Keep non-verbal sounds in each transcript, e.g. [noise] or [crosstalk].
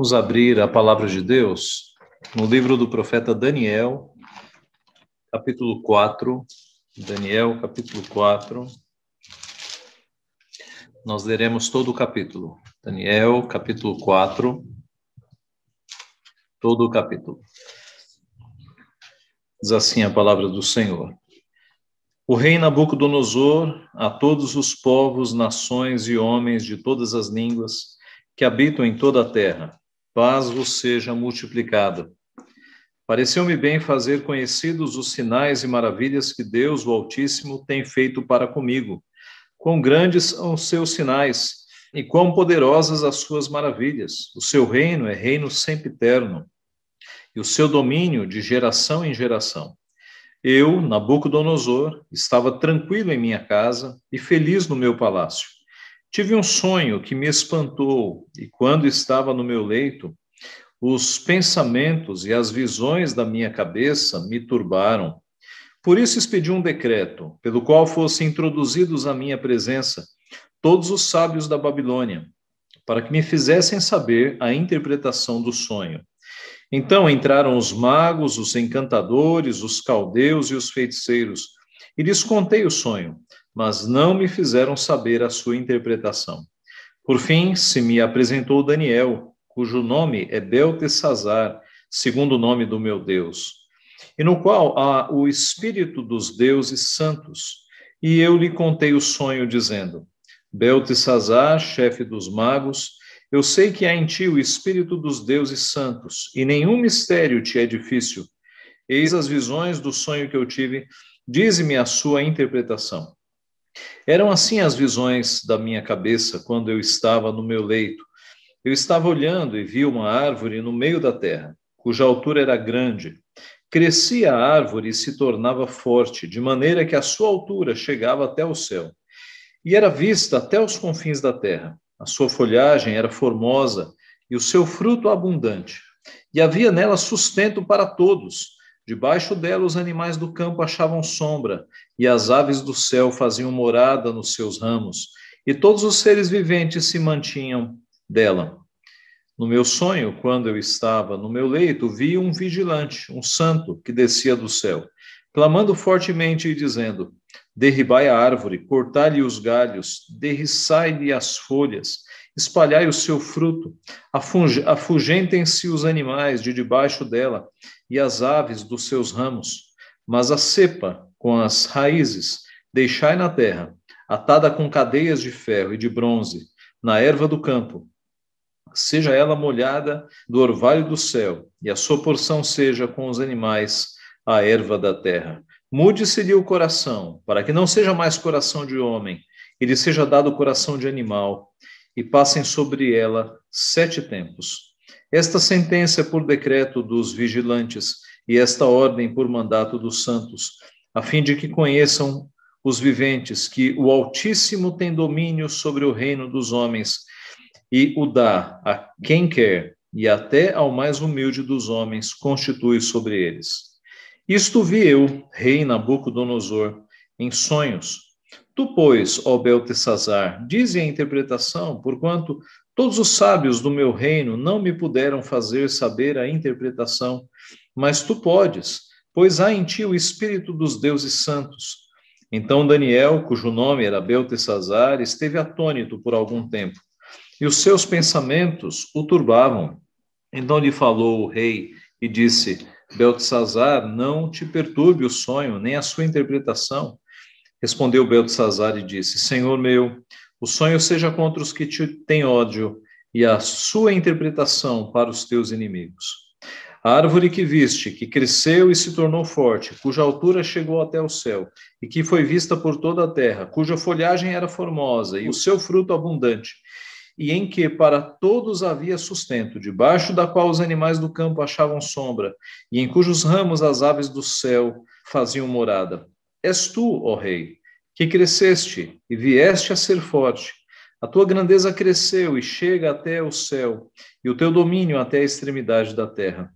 Vamos abrir a palavra de Deus no livro do profeta Daniel, capítulo 4. Daniel, capítulo 4. Nós leremos todo o capítulo. Daniel, capítulo 4. Todo o capítulo. Diz assim a palavra do Senhor. O rei Nabucodonosor, a todos os povos, nações e homens de todas as línguas que habitam em toda a terra, paz vos seja multiplicada. Pareceu-me bem fazer conhecidos os sinais e maravilhas que Deus, o Altíssimo, tem feito para comigo. Quão grandes são os seus sinais e quão poderosas as suas maravilhas. O seu reino é reino sempiterno e o seu domínio de geração em geração. Eu, Nabucodonosor, estava tranquilo em minha casa e feliz no meu palácio. Tive um sonho que me espantou, e quando estava no meu leito, os pensamentos e as visões da minha cabeça me turbaram. Por isso expedi um decreto, pelo qual fossem introduzidos à minha presença todos os sábios da Babilônia, para que me fizessem saber a interpretação do sonho. Então entraram os magos, os encantadores, os caldeus e os feiticeiros, e lhes contei o sonho, mas não me fizeram saber a sua interpretação. Por fim, se me apresentou Daniel, cujo nome é Beltesazar, segundo o nome do meu Deus, e no qual há o espírito dos deuses santos. E eu lhe contei o sonho, dizendo: Beltesazar, chefe dos magos, eu sei que há em ti o espírito dos deuses santos, e nenhum mistério te é difícil. Eis as visões do sonho que eu tive, dize-me a sua interpretação. Eram assim as visões da minha cabeça quando eu estava no meu leito. Eu estava olhando e vi uma árvore no meio da terra, cuja altura era grande. Crescia a árvore e se tornava forte, de maneira que a sua altura chegava até o céu, e era vista até os confins da terra. A sua folhagem era formosa e o seu fruto abundante. E havia nela sustento para todos. Debaixo dela os animais do campo achavam sombra, e as aves do céu faziam morada nos seus ramos, e todos os seres viventes se mantinham dela. No meu sonho, quando eu estava no meu leito, vi um vigilante, um santo, que descia do céu, clamando fortemente e dizendo: Derribai a árvore, cortai-lhe os galhos, derriçai-lhe as folhas, espalhai o seu fruto, afugentem-se os animais de debaixo dela e as aves dos seus ramos, mas a cepa com as raízes deixai na terra, atada com cadeias de ferro e de bronze, na erva do campo. Seja ela molhada do orvalho do céu, e a sua porção seja com os animais a erva da terra. Mude-se-lhe o coração, para que não seja mais coração de homem, e lhe seja dado coração de animal, e passem sobre ela sete tempos. Esta sentença é por decreto dos vigilantes, e esta ordem por mandato dos santos, a fim de que conheçam os viventes que o Altíssimo tem domínio sobre o reino dos homens e o dá a quem quer, e até ao mais humilde dos homens constitui sobre eles. Isto vi eu, rei Nabucodonosor, em sonhos. Tu, pois, ó Beltesazar, dize a interpretação, porquanto todos os sábios do meu reino não me puderam fazer saber a interpretação, mas tu podes, pois há em ti o espírito dos deuses santos. Então Daniel, cujo nome era Beltesazar, esteve atônito por algum tempo, e os seus pensamentos o turbavam. Então lhe falou o rei e disse: Beltesazar, não te perturbe o sonho, nem a sua interpretação. Respondeu Beltesazar e disse: Senhor meu, o sonho seja contra os que te têm ódio, e a sua interpretação para os teus inimigos. A árvore que viste, que cresceu e se tornou forte, cuja altura chegou até o céu, e que foi vista por toda a terra, cuja folhagem era formosa e o seu fruto abundante, e em que para todos havia sustento, debaixo da qual os animais do campo achavam sombra, e em cujos ramos as aves do céu faziam morada. És tu, ó Rei, que cresceste e vieste a ser forte. A tua grandeza cresceu e chega até o céu, e o teu domínio até a extremidade da terra.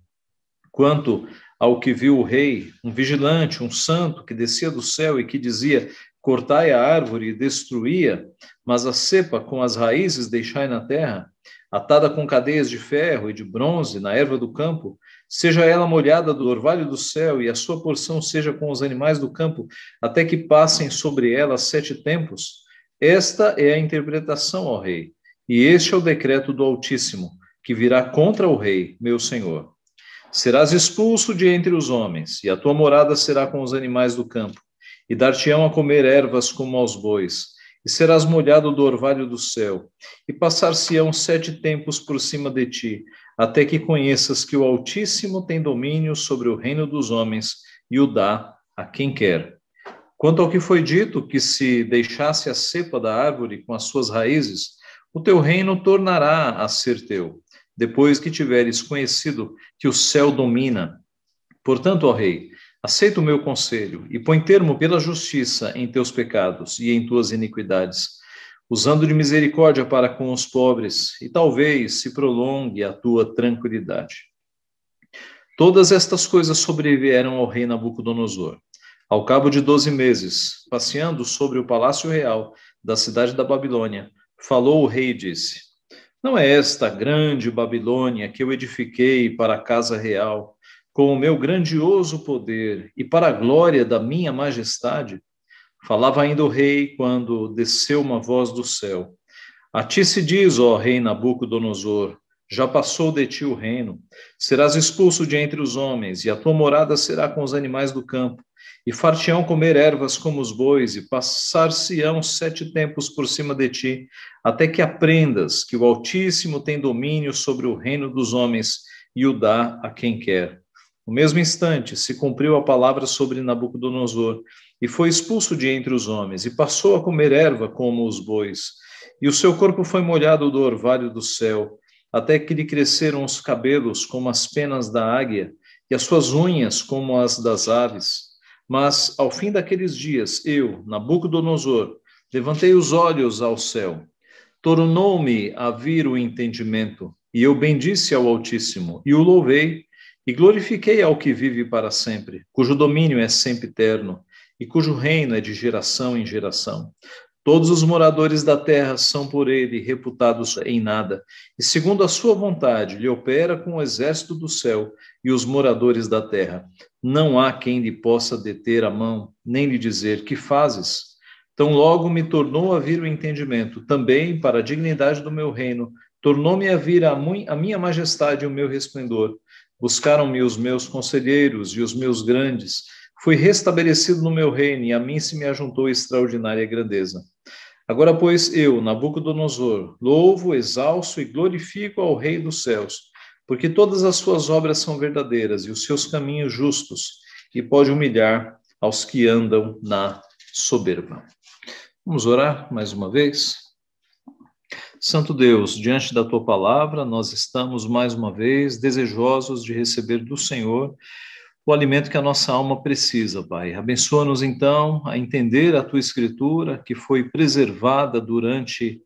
Quanto ao que viu o rei, um vigilante, um santo que descia do céu e que dizia: Cortai a árvore e destruía, mas a cepa com as raízes deixai na terra. atada com cadeias de ferro e de bronze na erva do campo, seja ela molhada do orvalho do céu, e a sua porção seja com os animais do campo, até que passem sobre ela sete tempos. Esta é a interpretação, ó rei, e este é o decreto do Altíssimo, que virá contra o rei, meu senhor. Serás expulso de entre os homens, e a tua morada será com os animais do campo, e dar-te-ão a comer ervas como aos bois, e serás molhado do orvalho do céu, e passar-se-ão sete tempos por cima de ti, até que conheças que o Altíssimo tem domínio sobre o reino dos homens e o dá a quem quer. Quanto ao que foi dito, que se deixasse a cepa da árvore com as suas raízes, o teu reino tornará a ser teu, depois que tiveres conhecido que o céu domina. Portanto, ó rei, aceita o meu conselho e põe termo pela justiça em teus pecados e em tuas iniquidades usando de misericórdia para com os pobres, e talvez se prolongue a tua tranquilidade. Todas estas coisas sobrevieram ao rei Nabucodonosor. Ao cabo de doze meses, passeando sobre o palácio real da cidade da Babilônia, falou o rei e disse: Não é esta grande Babilônia que eu edifiquei para a casa real, com o meu grandioso poder e para a glória da minha majestade? Falava ainda o rei quando desceu uma voz do céu. A ti se diz, ó rei Nabucodonosor, já passou de ti o reino. Serás expulso de entre os homens, e a tua morada será com os animais do campo. E far-te-ão comer ervas como os bois, e passar-se-ão sete tempos por cima de ti, até que aprendas que o Altíssimo tem domínio sobre o reino dos homens e o dá a quem quer. No mesmo instante, se cumpriu a palavra sobre Nabucodonosor, e foi expulso de entre os homens, e passou a comer erva como os bois. E o seu corpo foi molhado do orvalho do céu, até que lhe cresceram os cabelos como as penas da águia, e as suas unhas como as das aves. Mas, ao fim daqueles dias, eu, Nabucodonosor, levantei os olhos ao céu. Tornou-me a vir o entendimento, e eu bendisse ao Altíssimo, e o louvei, e glorifiquei ao que vive para sempre, cujo domínio é sempre eterno, e cujo reino é de geração em geração. Todos os moradores da terra são por ele reputados em nada, e segundo a sua vontade, lhe opera com o exército do céu e os moradores da terra. Não há quem lhe possa deter a mão, nem lhe dizer: Que fazes? Tão logo me tornou a vir o entendimento, também para a dignidade do meu reino, tornou-me a vir a, minha majestade e o meu resplendor. Buscaram-me os meus conselheiros e os meus grandes, Fui restabelecido no meu reino, e a mim se me ajuntou extraordinária grandeza. Agora, pois, eu, Nabucodonosor, louvo, exalço e glorifico ao Rei dos céus, porque todas as suas obras são verdadeiras e os seus caminhos justos, e pode humilhar aos que andam na soberba. Vamos orar mais uma vez? Santo Deus, diante da tua palavra, nós estamos mais uma vez desejosos de receber do Senhor o alimento que a nossa alma precisa, Pai. Abençoa-nos, então, a entender a tua escritura, que foi preservada durante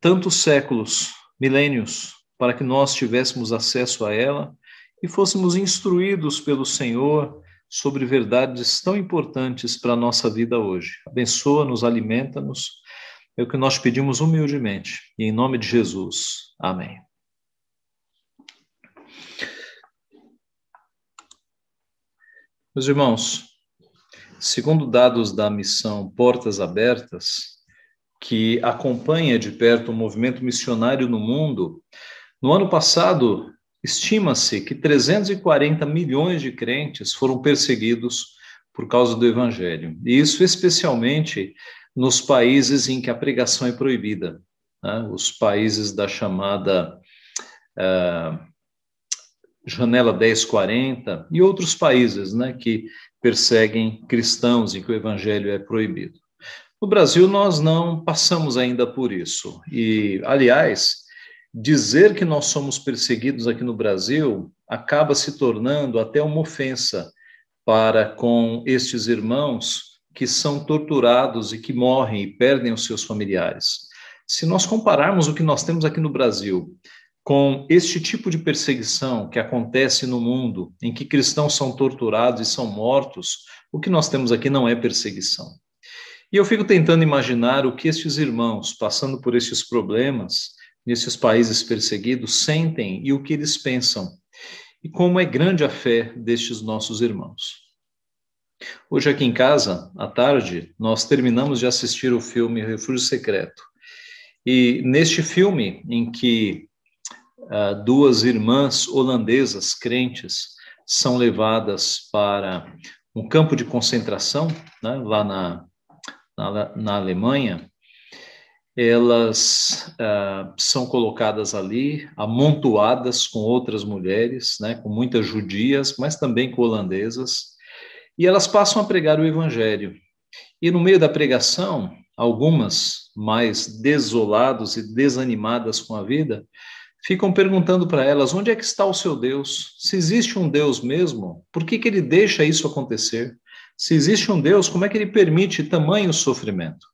tantos séculos, milênios, para que nós tivéssemos acesso a ela e fôssemos instruídos pelo Senhor sobre verdades tão importantes para a nossa vida hoje. Abençoa-nos, alimenta-nos. É o que nós pedimos humildemente. E em nome de Jesus. Amém. Meus irmãos, segundo dados da missão Portas Abertas, que acompanha de perto o movimento missionário no mundo, no ano passado, estima-se que 340 milhões de crentes foram perseguidos por causa do evangelho. E isso especialmente nos países em que a pregação é proibida, né? os países da chamada uh, Janela 1040 e outros países né, que perseguem cristãos e que o evangelho é proibido. No Brasil, nós não passamos ainda por isso. E, aliás, dizer que nós somos perseguidos aqui no Brasil acaba se tornando até uma ofensa para com estes irmãos que são torturados e que morrem e perdem os seus familiares. Se nós compararmos o que nós temos aqui no Brasil com este tipo de perseguição que acontece no mundo, em que cristãos são torturados e são mortos, o que nós temos aqui não é perseguição. E eu fico tentando imaginar o que estes irmãos, passando por estes problemas, nesses países perseguidos sentem e o que eles pensam, e como é grande a fé destes nossos irmãos. Hoje, aqui em casa, à tarde, nós terminamos de assistir o filme Refúgio Secreto. E neste filme, em que uh, duas irmãs holandesas crentes são levadas para um campo de concentração, né, lá na, na, na Alemanha, elas uh, são colocadas ali, amontoadas com outras mulheres, né, com muitas judias, mas também com holandesas, e elas passam a pregar o evangelho. E no meio da pregação, algumas mais desoladas e desanimadas com a vida, ficam perguntando para elas: onde é que está o seu Deus? Se existe um Deus mesmo, por que, que ele deixa isso acontecer? Se existe um Deus, como é que ele permite tamanho sofrimento?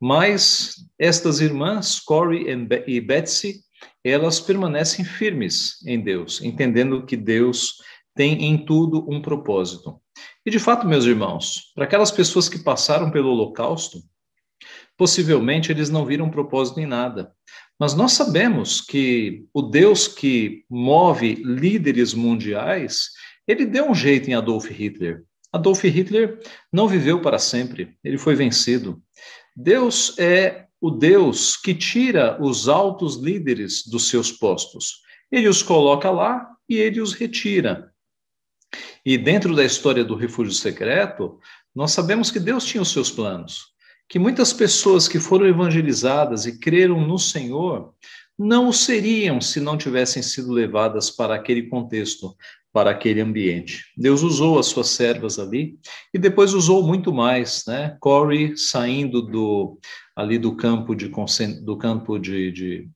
Mas estas irmãs, Corey e Betsy, elas permanecem firmes em Deus, entendendo que Deus tem em tudo um propósito. E de fato, meus irmãos, para aquelas pessoas que passaram pelo Holocausto, possivelmente eles não viram propósito em nada. Mas nós sabemos que o Deus que move líderes mundiais, ele deu um jeito em Adolf Hitler. Adolf Hitler não viveu para sempre, ele foi vencido. Deus é o Deus que tira os altos líderes dos seus postos. Ele os coloca lá e ele os retira. E dentro da história do refúgio secreto, nós sabemos que Deus tinha os seus planos, que muitas pessoas que foram evangelizadas e creram no Senhor não o seriam se não tivessem sido levadas para aquele contexto, para aquele ambiente. Deus usou as suas servas ali e depois usou muito mais, né? Corey saindo do ali do campo de do campo de, de,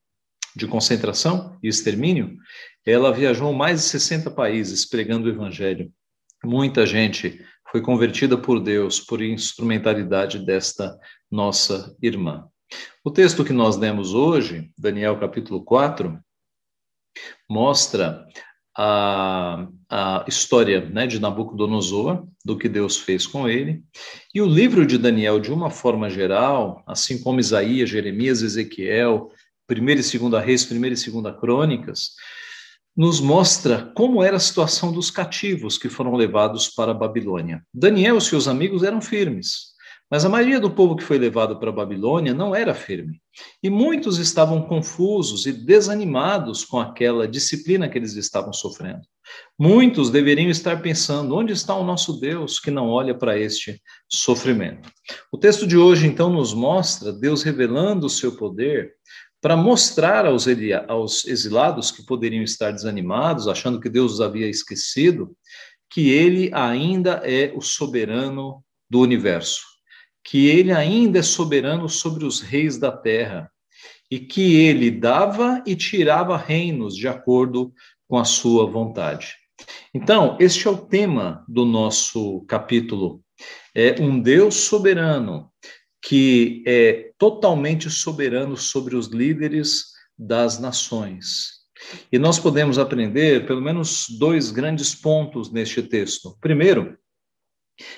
de concentração e extermínio, ela viajou mais de 60 países pregando o evangelho. Muita gente foi convertida por Deus por instrumentalidade desta nossa irmã. O texto que nós lemos hoje, Daniel capítulo 4, mostra a, a história né, de Nabucodonosor, do que Deus fez com ele. E o livro de Daniel, de uma forma geral, assim como Isaías, Jeremias, Ezequiel, 1 e 2 Reis, 1 e 2 Crônicas, nos mostra como era a situação dos cativos que foram levados para a Babilônia. Daniel e seus amigos eram firmes. Mas a maioria do povo que foi levado para a Babilônia não era firme. E muitos estavam confusos e desanimados com aquela disciplina que eles estavam sofrendo. Muitos deveriam estar pensando: onde está o nosso Deus que não olha para este sofrimento? O texto de hoje, então, nos mostra Deus revelando o seu poder para mostrar aos, aos exilados que poderiam estar desanimados, achando que Deus os havia esquecido, que ele ainda é o soberano do universo que ele ainda é soberano sobre os reis da terra e que ele dava e tirava reinos de acordo com a sua vontade. Então, este é o tema do nosso capítulo. É um Deus soberano que é totalmente soberano sobre os líderes das nações. E nós podemos aprender pelo menos dois grandes pontos neste texto. Primeiro,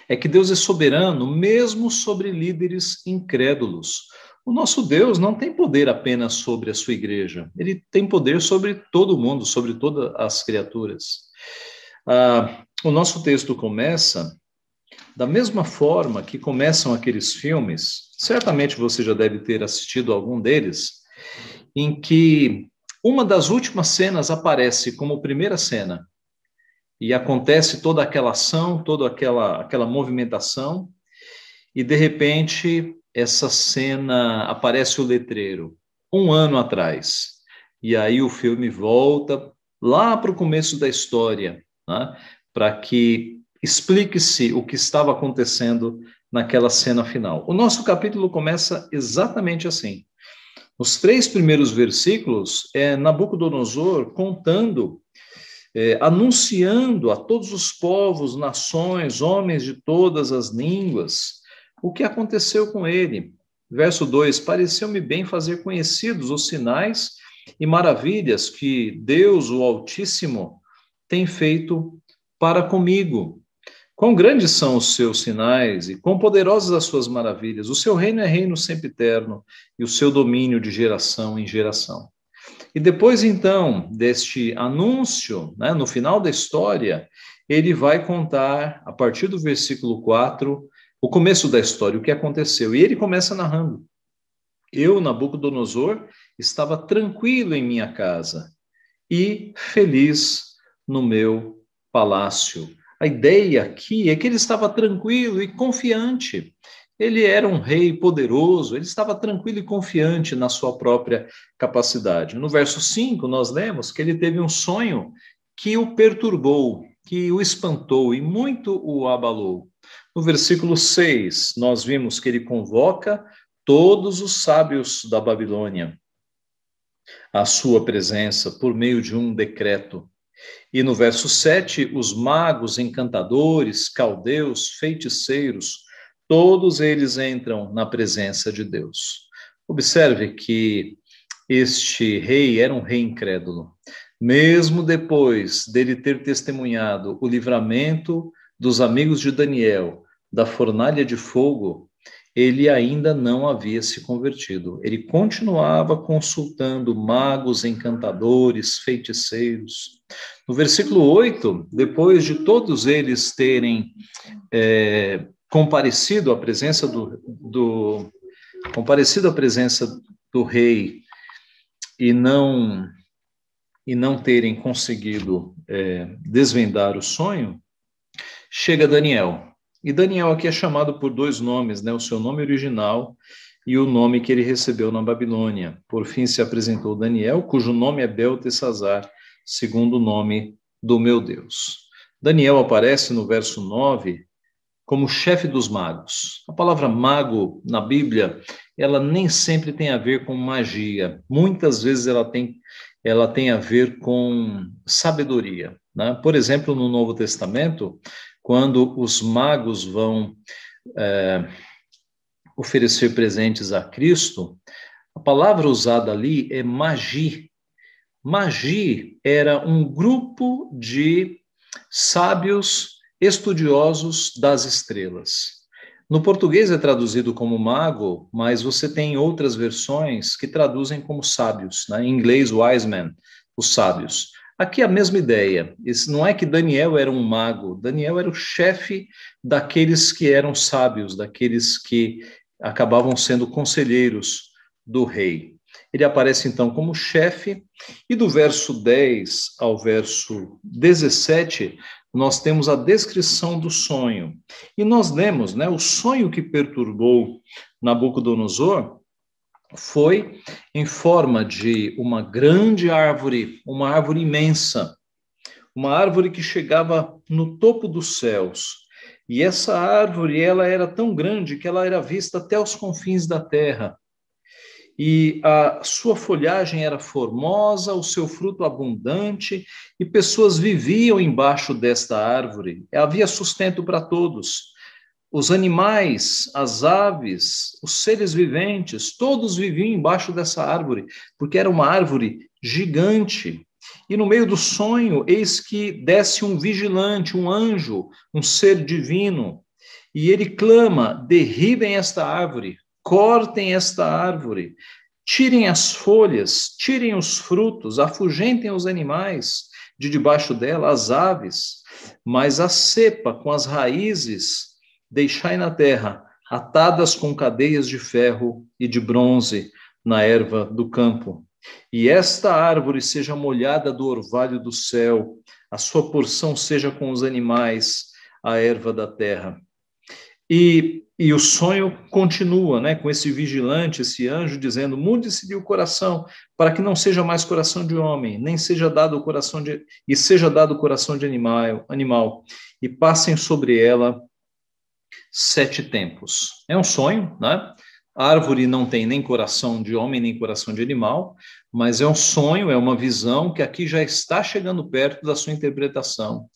é que Deus é soberano mesmo sobre líderes incrédulos. O nosso Deus não tem poder apenas sobre a sua igreja, ele tem poder sobre todo mundo, sobre todas as criaturas. Ah, o nosso texto começa da mesma forma que começam aqueles filmes, certamente você já deve ter assistido algum deles, em que uma das últimas cenas aparece como primeira cena e acontece toda aquela ação, toda aquela, aquela movimentação, e de repente essa cena aparece o letreiro, um ano atrás. E aí o filme volta lá para o começo da história, né, para que explique-se o que estava acontecendo naquela cena final. O nosso capítulo começa exatamente assim. Os três primeiros versículos é Nabucodonosor contando é, anunciando a todos os povos, nações, homens de todas as línguas, o que aconteceu com ele. Verso 2: Pareceu-me bem fazer conhecidos os sinais e maravilhas que Deus, o Altíssimo, tem feito para comigo. Quão grandes são os seus sinais e quão poderosas as suas maravilhas. O seu reino é reino sempre eterno e o seu domínio de geração em geração. E depois, então, deste anúncio, né, no final da história, ele vai contar, a partir do versículo 4, o começo da história, o que aconteceu. E ele começa narrando. Eu, Nabucodonosor, estava tranquilo em minha casa e feliz no meu palácio. A ideia aqui é que ele estava tranquilo e confiante. Ele era um rei poderoso, ele estava tranquilo e confiante na sua própria capacidade. No verso 5, nós lemos que ele teve um sonho que o perturbou, que o espantou e muito o abalou. No versículo 6, nós vimos que ele convoca todos os sábios da Babilônia à sua presença por meio de um decreto. E no verso 7, os magos, encantadores, caldeus, feiticeiros, todos eles entram na presença de Deus. Observe que este rei era um rei incrédulo. Mesmo depois dele ter testemunhado o livramento dos amigos de Daniel da fornalha de fogo, ele ainda não havia se convertido. Ele continuava consultando magos, encantadores, feiticeiros. No versículo 8, depois de todos eles terem é, comparecido à presença do, do comparecido à presença do rei e não e não terem conseguido é, desvendar o sonho, chega Daniel. E Daniel aqui é chamado por dois nomes, né? O seu nome original e o nome que ele recebeu na Babilônia. Por fim se apresentou Daniel, cujo nome é Beltesazar, segundo o nome do meu Deus. Daniel aparece no verso 9 como chefe dos magos. A palavra mago na Bíblia, ela nem sempre tem a ver com magia. Muitas vezes ela tem, ela tem a ver com sabedoria. Né? Por exemplo, no Novo Testamento, quando os magos vão é, oferecer presentes a Cristo, a palavra usada ali é magi. Magi era um grupo de sábios estudiosos das estrelas. No português é traduzido como mago, mas você tem outras versões que traduzem como sábios. Né? Em inglês, wise men, os sábios. Aqui a mesma ideia. Não é que Daniel era um mago, Daniel era o chefe daqueles que eram sábios, daqueles que acabavam sendo conselheiros do rei. Ele aparece então como chefe, e do verso 10 ao verso 17, nós temos a descrição do sonho. E nós lemos, né, o sonho que perturbou Nabucodonosor foi em forma de uma grande árvore, uma árvore imensa, uma árvore que chegava no topo dos céus. E essa árvore, ela era tão grande que ela era vista até os confins da terra e a sua folhagem era formosa, o seu fruto abundante, e pessoas viviam embaixo desta árvore. Havia sustento para todos. Os animais, as aves, os seres viventes, todos viviam embaixo dessa árvore, porque era uma árvore gigante. E no meio do sonho, eis que desce um vigilante, um anjo, um ser divino, e ele clama: derribem esta árvore, cortem esta árvore, tirem as folhas, tirem os frutos, afugentem os animais de debaixo dela, as aves, mas a cepa com as raízes deixai na terra, atadas com cadeias de ferro e de bronze na erva do campo. E esta árvore seja molhada do orvalho do céu, a sua porção seja com os animais, a erva da terra. E, e o sonho continua, né, com esse vigilante, esse anjo dizendo: mude-se o coração, para que não seja mais coração de homem, nem seja dado o coração de e seja dado o coração de animal, animal, e passem sobre ela sete tempos. É um sonho, né? A árvore não tem nem coração de homem, nem coração de animal, mas é um sonho, é uma visão que aqui já está chegando perto da sua interpretação.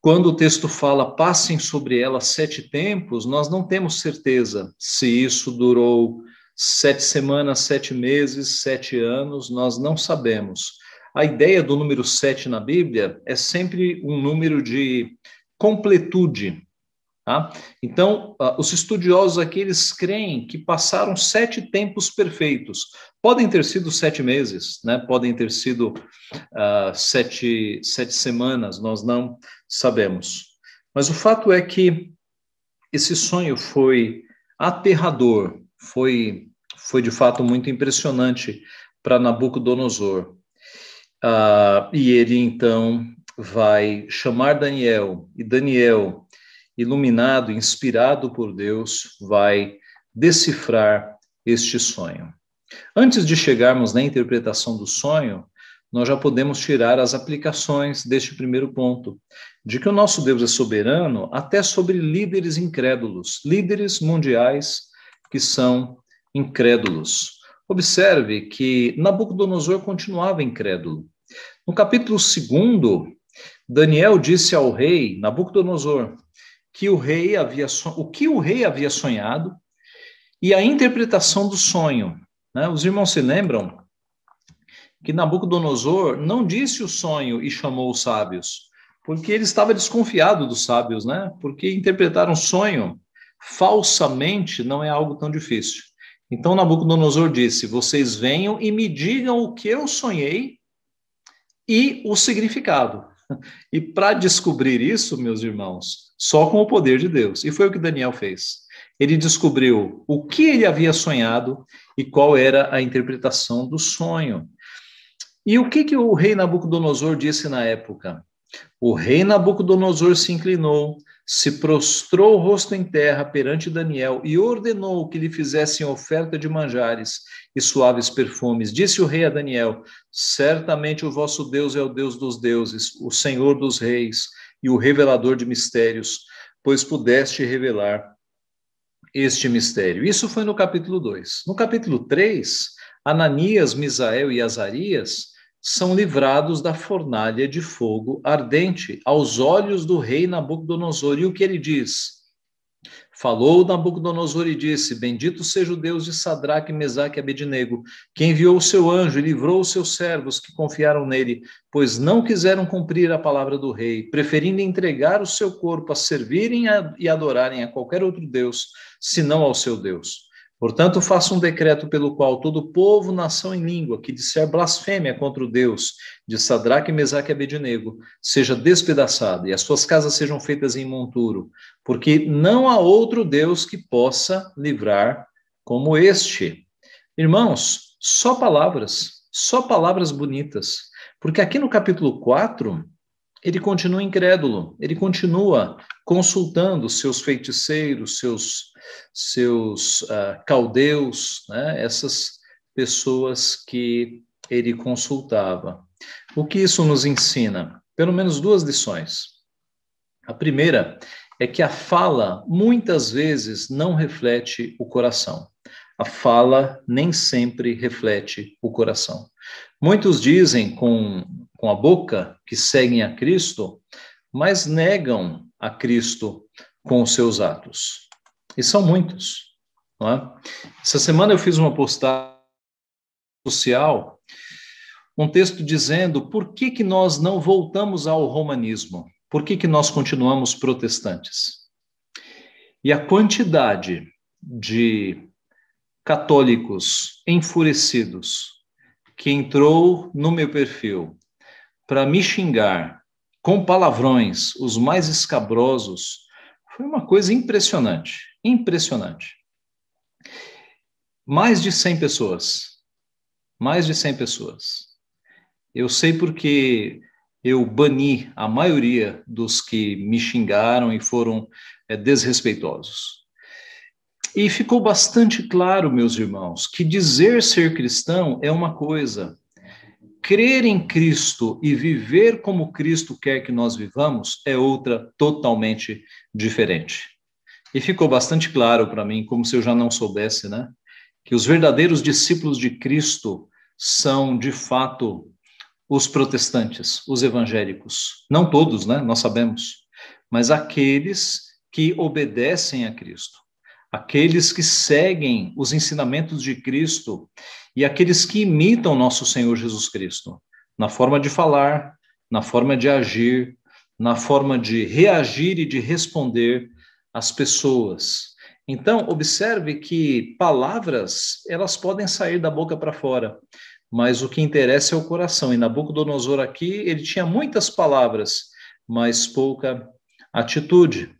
Quando o texto fala passem sobre ela sete tempos, nós não temos certeza se isso durou sete semanas, sete meses, sete anos, nós não sabemos. A ideia do número sete na Bíblia é sempre um número de completude. Tá? Então, uh, os estudiosos aqui, eles creem que passaram sete tempos perfeitos. Podem ter sido sete meses, né? podem ter sido uh, sete, sete semanas, nós não sabemos. Mas o fato é que esse sonho foi aterrador, foi, foi de fato muito impressionante para Nabucodonosor. Uh, e ele então vai chamar Daniel, e Daniel iluminado, inspirado por Deus, vai decifrar este sonho. Antes de chegarmos na interpretação do sonho, nós já podemos tirar as aplicações deste primeiro ponto, de que o nosso Deus é soberano até sobre líderes incrédulos, líderes mundiais que são incrédulos. Observe que Nabucodonosor continuava incrédulo. No capítulo 2, Daniel disse ao rei Nabucodonosor: que o rei havia o que o rei havia sonhado e a interpretação do sonho. Né? Os irmãos se lembram que Nabucodonosor não disse o sonho e chamou os sábios, porque ele estava desconfiado dos sábios, né? Porque interpretar um sonho falsamente não é algo tão difícil. Então Nabucodonosor disse: Vocês venham e me digam o que eu sonhei e o significado. [laughs] E para descobrir isso, meus irmãos, só com o poder de Deus. E foi o que Daniel fez. Ele descobriu o que ele havia sonhado e qual era a interpretação do sonho. E o que, que o rei Nabucodonosor disse na época? O rei Nabucodonosor se inclinou, se prostrou o rosto em terra perante Daniel e ordenou que lhe fizessem oferta de manjares e suaves perfumes. Disse o rei a Daniel: Certamente o vosso Deus é o Deus dos deuses, o Senhor dos reis e o revelador de mistérios, pois pudeste revelar este mistério. Isso foi no capítulo 2. No capítulo 3, Ananias, Misael e Azarias são livrados da fornalha de fogo ardente aos olhos do rei Nabucodonosor. E o que ele diz? Falou Nabucodonosor e disse: Bendito seja o Deus de Sadraque, Mesaque e Abednego, que enviou o seu anjo e livrou os seus servos que confiaram nele, pois não quiseram cumprir a palavra do rei, preferindo entregar o seu corpo a servirem e adorarem a qualquer outro Deus, senão ao seu Deus. Portanto, faça um decreto pelo qual todo povo, nação e língua que disser blasfêmia contra o Deus de Sadraque, Mesaque e Abednego seja despedaçado e as suas casas sejam feitas em monturo, porque não há outro Deus que possa livrar como este. Irmãos, só palavras, só palavras bonitas, porque aqui no capítulo 4, ele continua incrédulo, ele continua consultando seus feiticeiros, seus seus uh, caldeus, né, essas pessoas que ele consultava. O que isso nos ensina? Pelo menos duas lições. A primeira é que a fala muitas vezes não reflete o coração. A fala nem sempre reflete o coração. Muitos dizem com, com a boca que seguem a Cristo, mas negam a Cristo com os seus atos. E são muitos. Não é? Essa semana eu fiz uma postagem social, um texto dizendo por que, que nós não voltamos ao romanismo, por que, que nós continuamos protestantes. E a quantidade de católicos enfurecidos que entrou no meu perfil para me xingar com palavrões os mais escabrosos foi uma coisa impressionante. Impressionante. Mais de 100 pessoas. Mais de 100 pessoas. Eu sei porque eu bani a maioria dos que me xingaram e foram é, desrespeitosos. E ficou bastante claro, meus irmãos, que dizer ser cristão é uma coisa, crer em Cristo e viver como Cristo quer que nós vivamos é outra totalmente diferente. E ficou bastante claro para mim, como se eu já não soubesse, né? Que os verdadeiros discípulos de Cristo são, de fato, os protestantes, os evangélicos. Não todos, né? Nós sabemos. Mas aqueles que obedecem a Cristo, aqueles que seguem os ensinamentos de Cristo e aqueles que imitam nosso Senhor Jesus Cristo, na forma de falar, na forma de agir, na forma de reagir e de responder às pessoas. Então, observe que palavras, elas podem sair da boca para fora, mas o que interessa é o coração. E Nabucodonosor aqui, ele tinha muitas palavras, mas pouca atitude.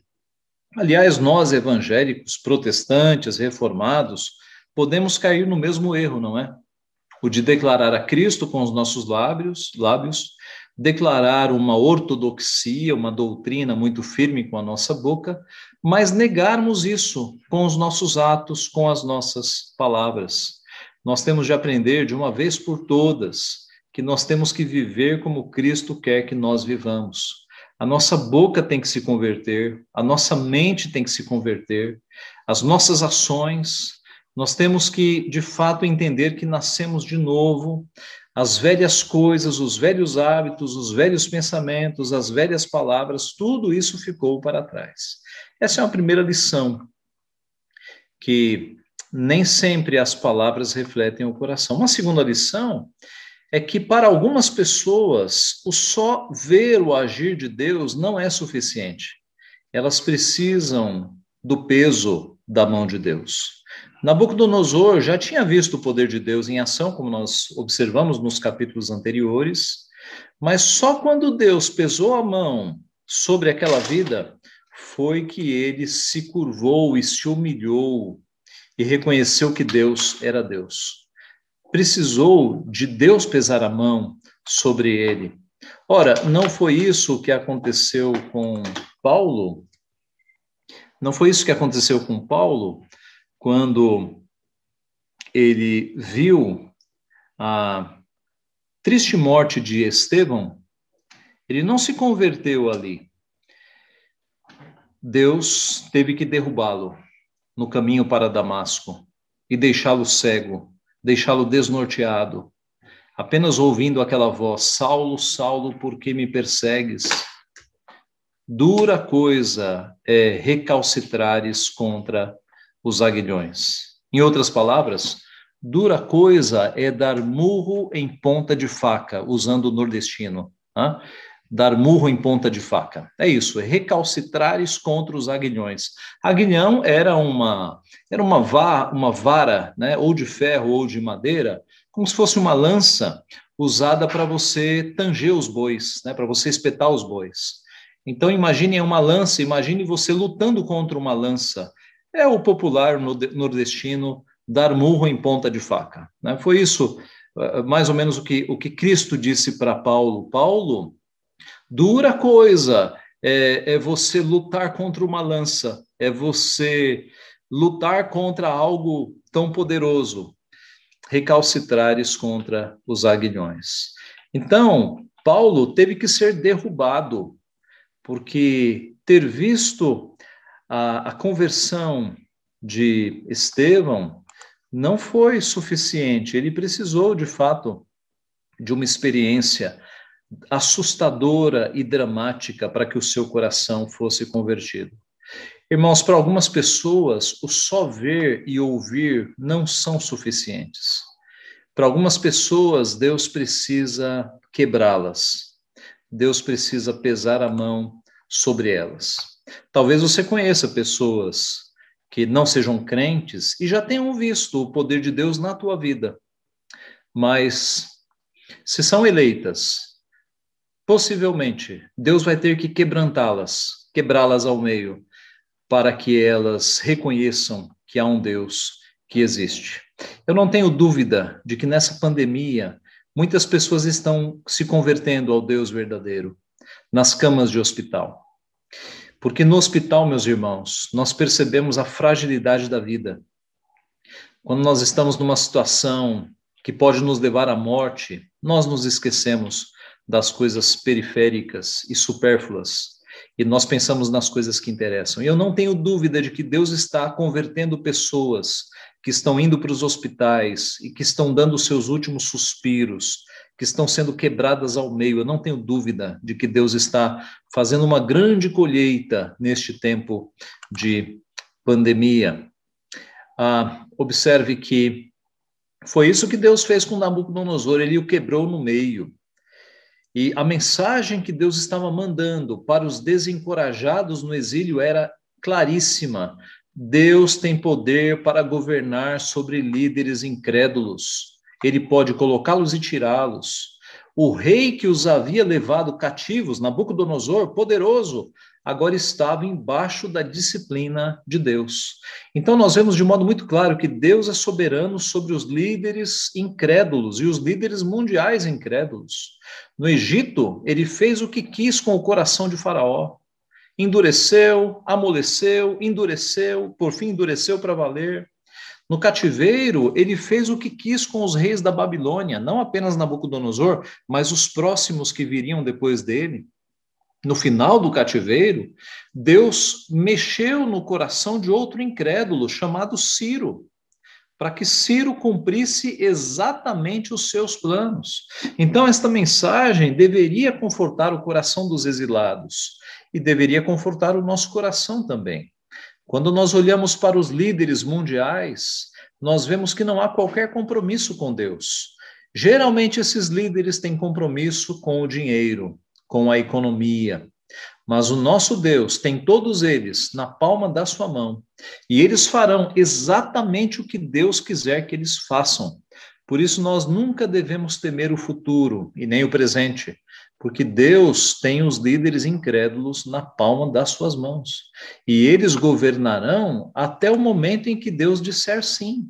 Aliás, nós evangélicos, protestantes, reformados, podemos cair no mesmo erro, não é? O de declarar a Cristo com os nossos lábios, lábios, declarar uma ortodoxia, uma doutrina muito firme com a nossa boca, mas negarmos isso com os nossos atos, com as nossas palavras. Nós temos de aprender de uma vez por todas que nós temos que viver como Cristo quer que nós vivamos. A nossa boca tem que se converter, a nossa mente tem que se converter, as nossas ações, nós temos que, de fato, entender que nascemos de novo, as velhas coisas, os velhos hábitos, os velhos pensamentos, as velhas palavras, tudo isso ficou para trás. Essa é uma primeira lição, que nem sempre as palavras refletem o coração. Uma segunda lição é que para algumas pessoas o só ver o agir de Deus não é suficiente. Elas precisam do peso da mão de Deus. Nabucodonosor já tinha visto o poder de Deus em ação, como nós observamos nos capítulos anteriores, mas só quando Deus pesou a mão sobre aquela vida foi que ele se curvou e se humilhou e reconheceu que Deus era Deus. Precisou de Deus pesar a mão sobre ele. Ora, não foi isso que aconteceu com Paulo? Não foi isso que aconteceu com Paulo? quando ele viu a triste morte de Estevão, ele não se converteu ali. Deus teve que derrubá-lo no caminho para Damasco e deixá-lo cego, deixá-lo desnorteado, apenas ouvindo aquela voz: Saulo, Saulo, por que me persegues? Dura coisa é recalcitrares contra os aguilhões. Em outras palavras, dura coisa é dar murro em ponta de faca, usando o nordestino. Hein? Dar murro em ponta de faca. É isso, é recalcitrares contra os aguilhões. Aguilhão era uma era uma, va, uma vara, né, ou de ferro ou de madeira, como se fosse uma lança usada para você tanger os bois, né, para você espetar os bois. Então imagine uma lança, imagine você lutando contra uma lança é o popular nordestino dar murro em ponta de faca. Né? Foi isso, eh, mais ou menos, o que, o que Cristo disse para Paulo. Paulo, dura coisa é, é você lutar contra uma lança, é você lutar contra algo tão poderoso, recalcitrares contra os aguilhões. Então, Paulo teve que ser derrubado, porque ter visto a, a conversão de Estevão não foi suficiente, ele precisou, de fato, de uma experiência assustadora e dramática para que o seu coração fosse convertido. Irmãos, para algumas pessoas, o só ver e ouvir não são suficientes. Para algumas pessoas, Deus precisa quebrá-las. Deus precisa pesar a mão sobre elas. Talvez você conheça pessoas que não sejam crentes e já tenham visto o poder de Deus na tua vida. Mas se são eleitas, possivelmente Deus vai ter que quebrantá-las, quebrá-las ao meio, para que elas reconheçam que há um Deus que existe. Eu não tenho dúvida de que nessa pandemia muitas pessoas estão se convertendo ao Deus verdadeiro nas camas de hospital. Porque no hospital, meus irmãos, nós percebemos a fragilidade da vida. Quando nós estamos numa situação que pode nos levar à morte, nós nos esquecemos das coisas periféricas e supérfluas e nós pensamos nas coisas que interessam. E eu não tenho dúvida de que Deus está convertendo pessoas que estão indo para os hospitais e que estão dando seus últimos suspiros, que estão sendo quebradas ao meio. Eu não tenho dúvida de que Deus está fazendo uma grande colheita neste tempo de pandemia. Ah, observe que foi isso que Deus fez com Nabucodonosor, ele o quebrou no meio. E a mensagem que Deus estava mandando para os desencorajados no exílio era claríssima: Deus tem poder para governar sobre líderes incrédulos. Ele pode colocá-los e tirá-los. O rei que os havia levado cativos, Nabucodonosor, poderoso, agora estava embaixo da disciplina de Deus. Então, nós vemos de modo muito claro que Deus é soberano sobre os líderes incrédulos e os líderes mundiais incrédulos. No Egito, ele fez o que quis com o coração de Faraó. Endureceu, amoleceu, endureceu, por fim endureceu para valer. No cativeiro, ele fez o que quis com os reis da Babilônia, não apenas Nabucodonosor, mas os próximos que viriam depois dele no final do cativeiro, Deus mexeu no coração de outro incrédulo chamado Ciro, para que Ciro cumprisse exatamente os seus planos. Então, esta mensagem deveria confortar o coração dos exilados e deveria confortar o nosso coração também. Quando nós olhamos para os líderes mundiais, nós vemos que não há qualquer compromisso com Deus. Geralmente, esses líderes têm compromisso com o dinheiro, com a economia. Mas o nosso Deus tem todos eles na palma da sua mão, e eles farão exatamente o que Deus quiser que eles façam. Por isso, nós nunca devemos temer o futuro e nem o presente, porque Deus tem os líderes incrédulos na palma das suas mãos, e eles governarão até o momento em que Deus disser sim.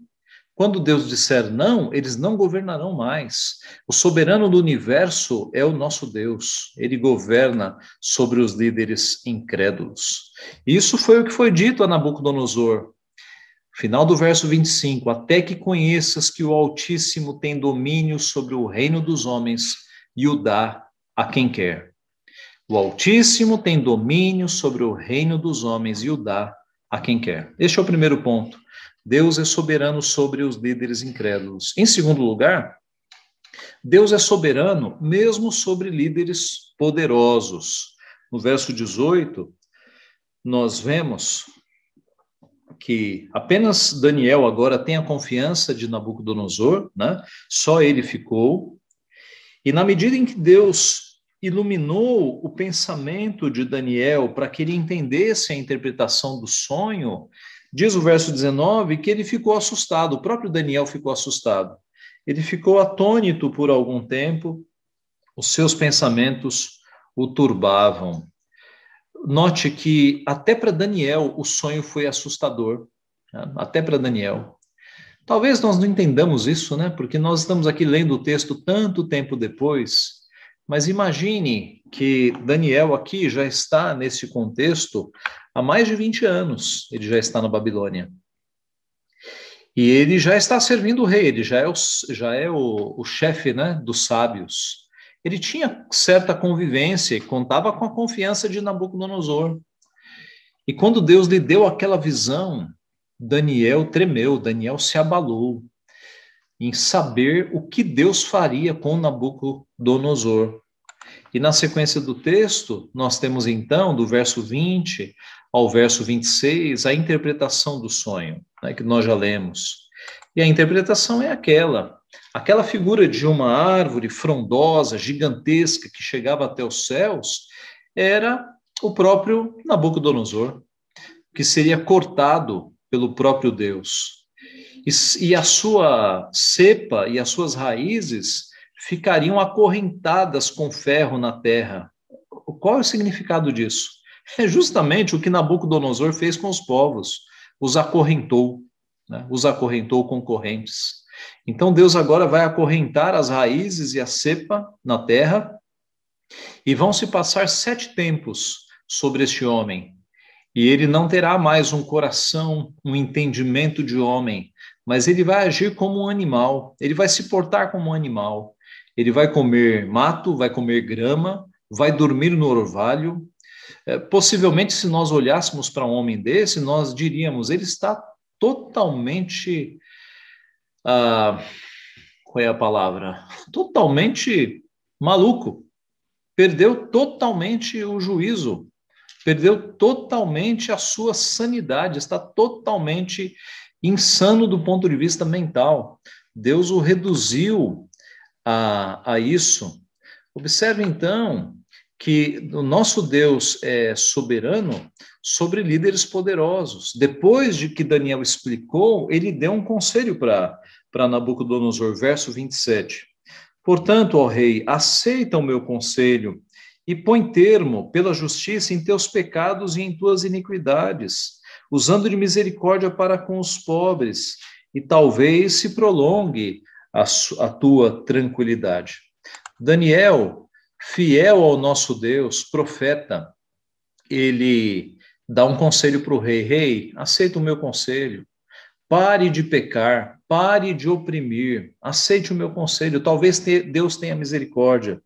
Quando Deus disser não, eles não governarão mais. O soberano do universo é o nosso Deus. Ele governa sobre os líderes incrédulos. Isso foi o que foi dito a Nabucodonosor. Final do verso 25: Até que conheças que o Altíssimo tem domínio sobre o reino dos homens e o dá a quem quer. O Altíssimo tem domínio sobre o reino dos homens e o dá a quem quer. Este é o primeiro ponto. Deus é soberano sobre os líderes incrédulos. Em segundo lugar, Deus é soberano mesmo sobre líderes poderosos. No verso 18, nós vemos que apenas Daniel agora tem a confiança de Nabucodonosor, né? Só ele ficou. E na medida em que Deus iluminou o pensamento de Daniel para que ele entendesse a interpretação do sonho, Diz o verso 19 que ele ficou assustado, o próprio Daniel ficou assustado. Ele ficou atônito por algum tempo, os seus pensamentos o turbavam. Note que até para Daniel o sonho foi assustador, né? até para Daniel. Talvez nós não entendamos isso, né? Porque nós estamos aqui lendo o texto tanto tempo depois, mas imagine que Daniel aqui já está nesse contexto há mais de 20 anos ele já está na Babilônia. E ele já está servindo o rei, ele já é o, já é o, o chefe né, dos sábios. Ele tinha certa convivência e contava com a confiança de Nabucodonosor. E quando Deus lhe deu aquela visão, Daniel tremeu, Daniel se abalou em saber o que Deus faria com Nabucodonosor. E na sequência do texto, nós temos então, do verso 20 ao verso 26, a interpretação do sonho, né, que nós já lemos. E a interpretação é aquela: aquela figura de uma árvore frondosa, gigantesca, que chegava até os céus, era o próprio Nabucodonosor, que seria cortado pelo próprio Deus. E, e a sua cepa e as suas raízes ficariam acorrentadas com ferro na terra. Qual é o significado disso? É justamente o que Nabucodonosor fez com os povos, os acorrentou, né? os acorrentou com correntes. Então Deus agora vai acorrentar as raízes e a cepa na terra, e vão se passar sete tempos sobre este homem. E ele não terá mais um coração, um entendimento de homem, mas ele vai agir como um animal, ele vai se portar como um animal. Ele vai comer mato, vai comer grama, vai dormir no orvalho, possivelmente, se nós olhássemos para um homem desse, nós diríamos: ele está totalmente. Ah, qual é a palavra? Totalmente maluco. Perdeu totalmente o juízo, perdeu totalmente a sua sanidade, está totalmente insano do ponto de vista mental. Deus o reduziu a, a isso Observe então que o nosso Deus é soberano sobre líderes poderosos. Depois de que Daniel explicou, ele deu um conselho para Nabucodonosor, verso 27. Portanto, ó rei, aceita o meu conselho e põe termo pela justiça em teus pecados e em tuas iniquidades, usando de misericórdia para com os pobres, e talvez se prolongue a, a tua tranquilidade. Daniel, fiel ao nosso Deus, profeta, ele dá um conselho para o rei: Rei, aceita o meu conselho, pare de pecar, pare de oprimir, aceite o meu conselho, talvez Deus tenha misericórdia.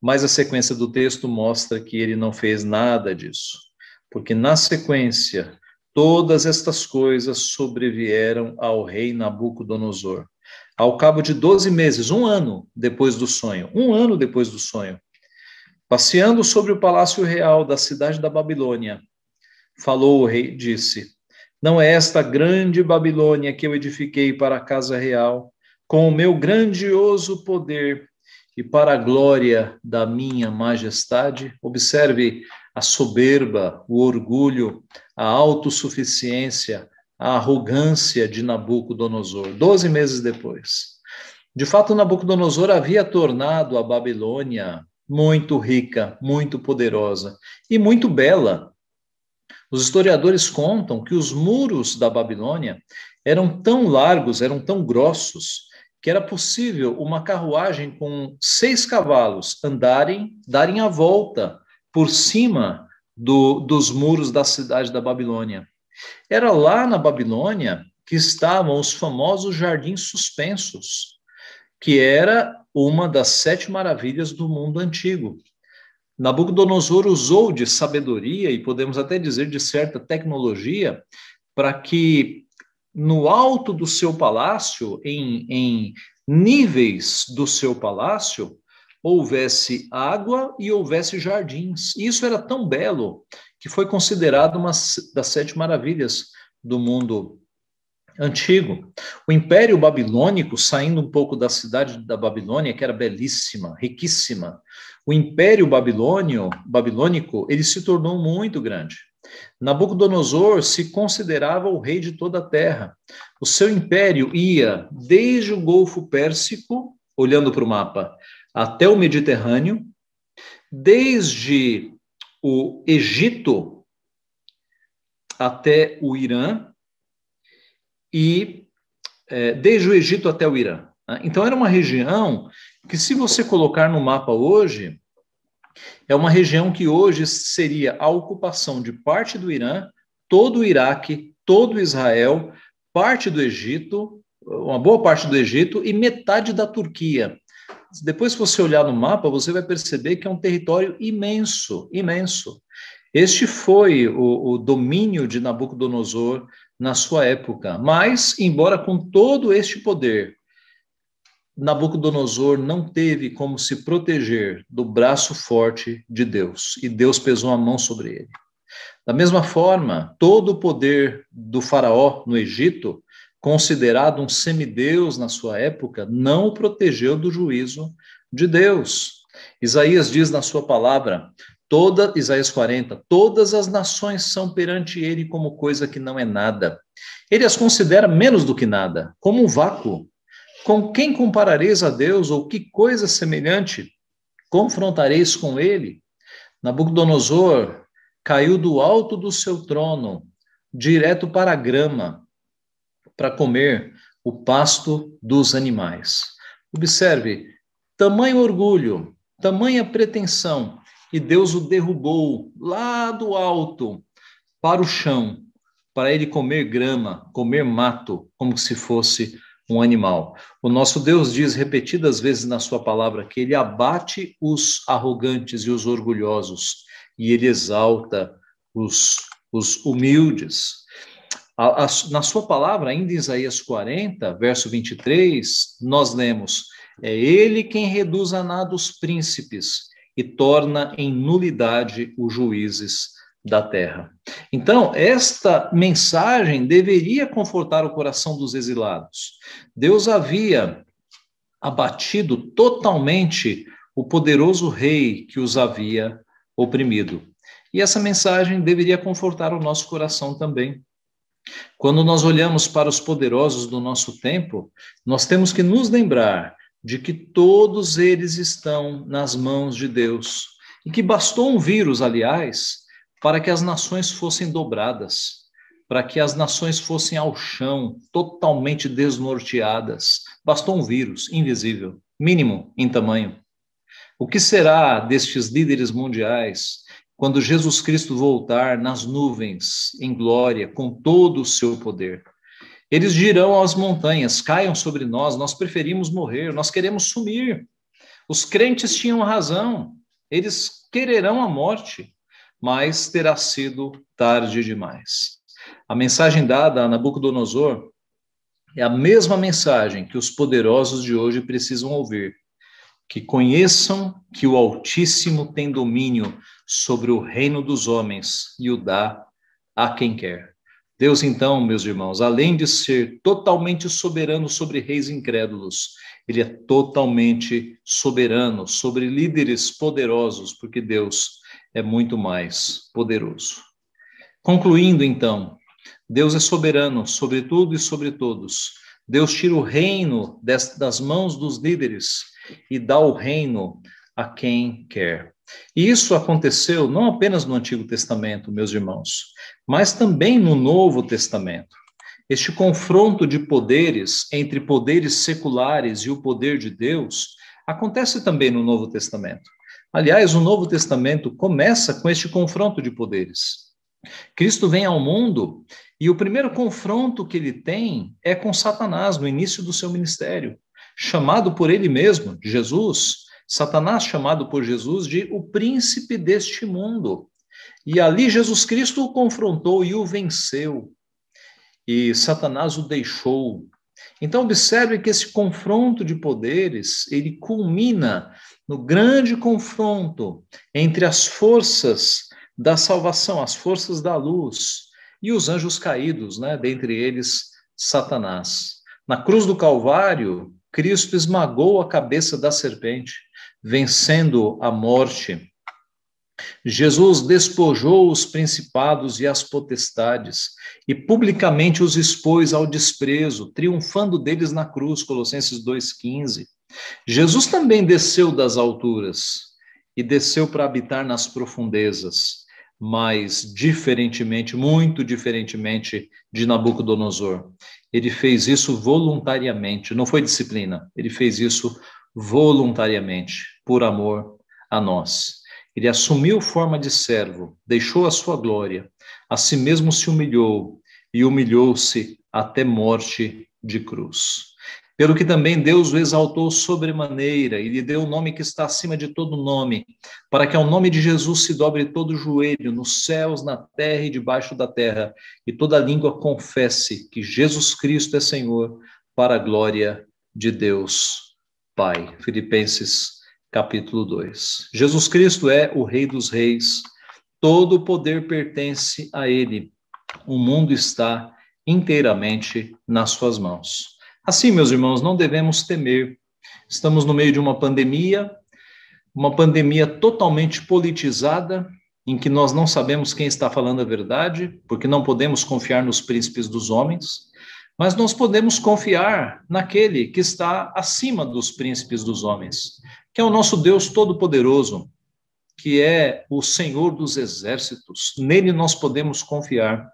Mas a sequência do texto mostra que ele não fez nada disso, porque na sequência, todas estas coisas sobrevieram ao rei Nabucodonosor. Ao cabo de 12 meses, um ano depois do sonho, um ano depois do sonho, passeando sobre o palácio real da cidade da Babilônia, falou o rei, disse: Não é esta grande Babilônia que eu edifiquei para a casa real, com o meu grandioso poder e para a glória da minha majestade. Observe a soberba, o orgulho, a autossuficiência, a arrogância de Nabucodonosor, doze meses depois. De fato, Nabucodonosor havia tornado a Babilônia muito rica, muito poderosa e muito bela. Os historiadores contam que os muros da Babilônia eram tão largos, eram tão grossos, que era possível uma carruagem com seis cavalos andarem, darem a volta por cima do, dos muros da cidade da Babilônia. Era lá na Babilônia que estavam os famosos jardins suspensos, que era uma das sete maravilhas do mundo antigo. Nabucodonosor usou de sabedoria e podemos até dizer de certa tecnologia para que no alto do seu palácio, em, em níveis do seu palácio, houvesse água e houvesse jardins. E isso era tão belo que foi considerado uma das sete maravilhas do mundo antigo. O Império Babilônico, saindo um pouco da cidade da Babilônia, que era belíssima, riquíssima, o Império Babilônio, babilônico, ele se tornou muito grande. Nabucodonosor se considerava o rei de toda a terra. O seu império ia desde o Golfo Pérsico, olhando para o mapa, até o Mediterrâneo, desde o Egito até o Irã e é, desde o Egito até o Irã. Né? Então era uma região que, se você colocar no mapa hoje, é uma região que hoje seria a ocupação de parte do Irã, todo o Iraque, todo Israel, parte do Egito, uma boa parte do Egito e metade da Turquia. Depois, se você olhar no mapa, você vai perceber que é um território imenso, imenso. Este foi o, o domínio de Nabucodonosor na sua época. Mas, embora com todo este poder, Nabucodonosor não teve como se proteger do braço forte de Deus, e Deus pesou a mão sobre ele. Da mesma forma, todo o poder do faraó no Egito, considerado um semideus na sua época, não o protegeu do juízo de Deus. Isaías diz na sua palavra: toda Isaías 40, todas as nações são perante ele como coisa que não é nada. Ele as considera menos do que nada, como um vácuo com quem comparareis a Deus, ou que coisa semelhante confrontareis com ele? Nabucodonosor caiu do alto do seu trono, direto para a grama, para comer o pasto dos animais. Observe, tamanho orgulho, tamanha pretensão, e Deus o derrubou lá do alto para o chão, para ele comer grama, comer mato, como se fosse um animal. O nosso Deus diz repetidas vezes na sua palavra que ele abate os arrogantes e os orgulhosos e ele exalta os, os humildes. A, a, na sua palavra, ainda em Isaías 40, verso 23, nós lemos: É ele quem reduz a nada os príncipes e torna em nulidade os juízes da terra. Então, esta mensagem deveria confortar o coração dos exilados. Deus havia abatido totalmente o poderoso rei que os havia oprimido. E essa mensagem deveria confortar o nosso coração também. Quando nós olhamos para os poderosos do nosso tempo, nós temos que nos lembrar de que todos eles estão nas mãos de Deus e que bastou um vírus, aliás, para que as nações fossem dobradas, para que as nações fossem ao chão, totalmente desnorteadas. Bastou um vírus invisível, mínimo em tamanho. O que será destes líderes mundiais quando Jesus Cristo voltar nas nuvens em glória com todo o seu poder? Eles dirão às montanhas: caiam sobre nós, nós preferimos morrer, nós queremos sumir. Os crentes tinham razão, eles quererão a morte, mas terá sido tarde demais. A mensagem dada a Nabucodonosor é a mesma mensagem que os poderosos de hoje precisam ouvir. Que conheçam que o Altíssimo tem domínio sobre o reino dos homens e o dá a quem quer. Deus, então, meus irmãos, além de ser totalmente soberano sobre reis incrédulos, ele é totalmente soberano sobre líderes poderosos, porque Deus é muito mais poderoso. Concluindo, então, Deus é soberano sobre tudo e sobre todos. Deus tira o reino das mãos dos líderes e dá o reino a quem quer. E isso aconteceu não apenas no Antigo Testamento, meus irmãos, mas também no Novo Testamento. Este confronto de poderes entre poderes seculares e o poder de Deus acontece também no Novo Testamento. Aliás, o Novo Testamento começa com este confronto de poderes. Cristo vem ao mundo e o primeiro confronto que ele tem é com Satanás no início do seu ministério, chamado por ele mesmo, Jesus, Satanás chamado por Jesus de o príncipe deste mundo. E ali Jesus Cristo o confrontou e o venceu. E Satanás o deixou. Então observe que esse confronto de poderes, ele culmina no grande confronto entre as forças da salvação, as forças da luz e os anjos caídos, né, dentre eles Satanás. Na cruz do Calvário, Cristo esmagou a cabeça da serpente vencendo a morte. Jesus despojou os principados e as potestades e publicamente os expôs ao desprezo, triunfando deles na cruz, Colossenses 2,15. Jesus também desceu das alturas e desceu para habitar nas profundezas, mas diferentemente, muito diferentemente de Nabucodonosor. Ele fez isso voluntariamente, não foi disciplina, ele fez isso voluntariamente, por amor a nós. Ele assumiu forma de servo, deixou a sua glória, a si mesmo se humilhou e humilhou-se até morte de cruz. Pelo que também Deus o exaltou sobremaneira e lhe deu o nome que está acima de todo nome, para que ao nome de Jesus se dobre todo joelho, nos céus, na terra e debaixo da terra, e toda língua confesse que Jesus Cristo é Senhor, para a glória de Deus Pai. Filipenses capítulo 2. Jesus Cristo é o Rei dos Reis, todo o poder pertence a Ele. O mundo está inteiramente nas suas mãos. Assim, meus irmãos, não devemos temer. Estamos no meio de uma pandemia, uma pandemia totalmente politizada, em que nós não sabemos quem está falando a verdade, porque não podemos confiar nos príncipes dos homens mas nós podemos confiar naquele que está acima dos príncipes dos homens, que é o nosso Deus Todo-Poderoso, que é o Senhor dos exércitos. Nele nós podemos confiar.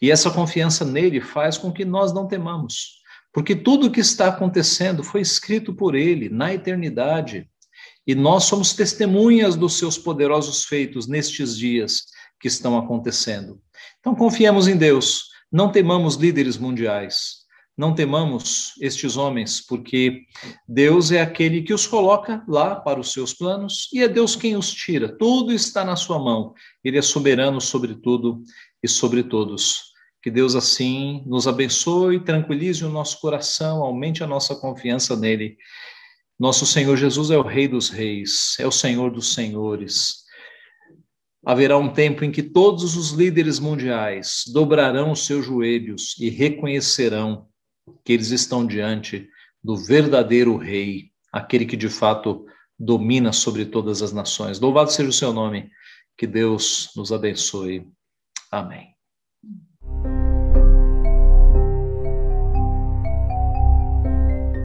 E essa confiança nele faz com que nós não temamos, porque tudo o que está acontecendo foi escrito por ele na eternidade. E nós somos testemunhas dos seus poderosos feitos nestes dias que estão acontecendo. Então confiemos em Deus não temamos líderes mundiais, não temamos estes homens, porque Deus é aquele que os coloca lá para os seus planos e é Deus quem os tira. Tudo está na sua mão. Ele é soberano sobre tudo e sobre todos. Que Deus assim nos abençoe, tranquilize o nosso coração, aumente a nossa confiança nele. Nosso Senhor Jesus é o Rei dos Reis, é o Senhor dos Senhores. Haverá um tempo em que todos os líderes mundiais dobrarão os seus joelhos e reconhecerão que eles estão diante do verdadeiro rei, aquele que de fato domina sobre todas as nações. Louvado seja o seu nome, que Deus nos abençoe. Amém.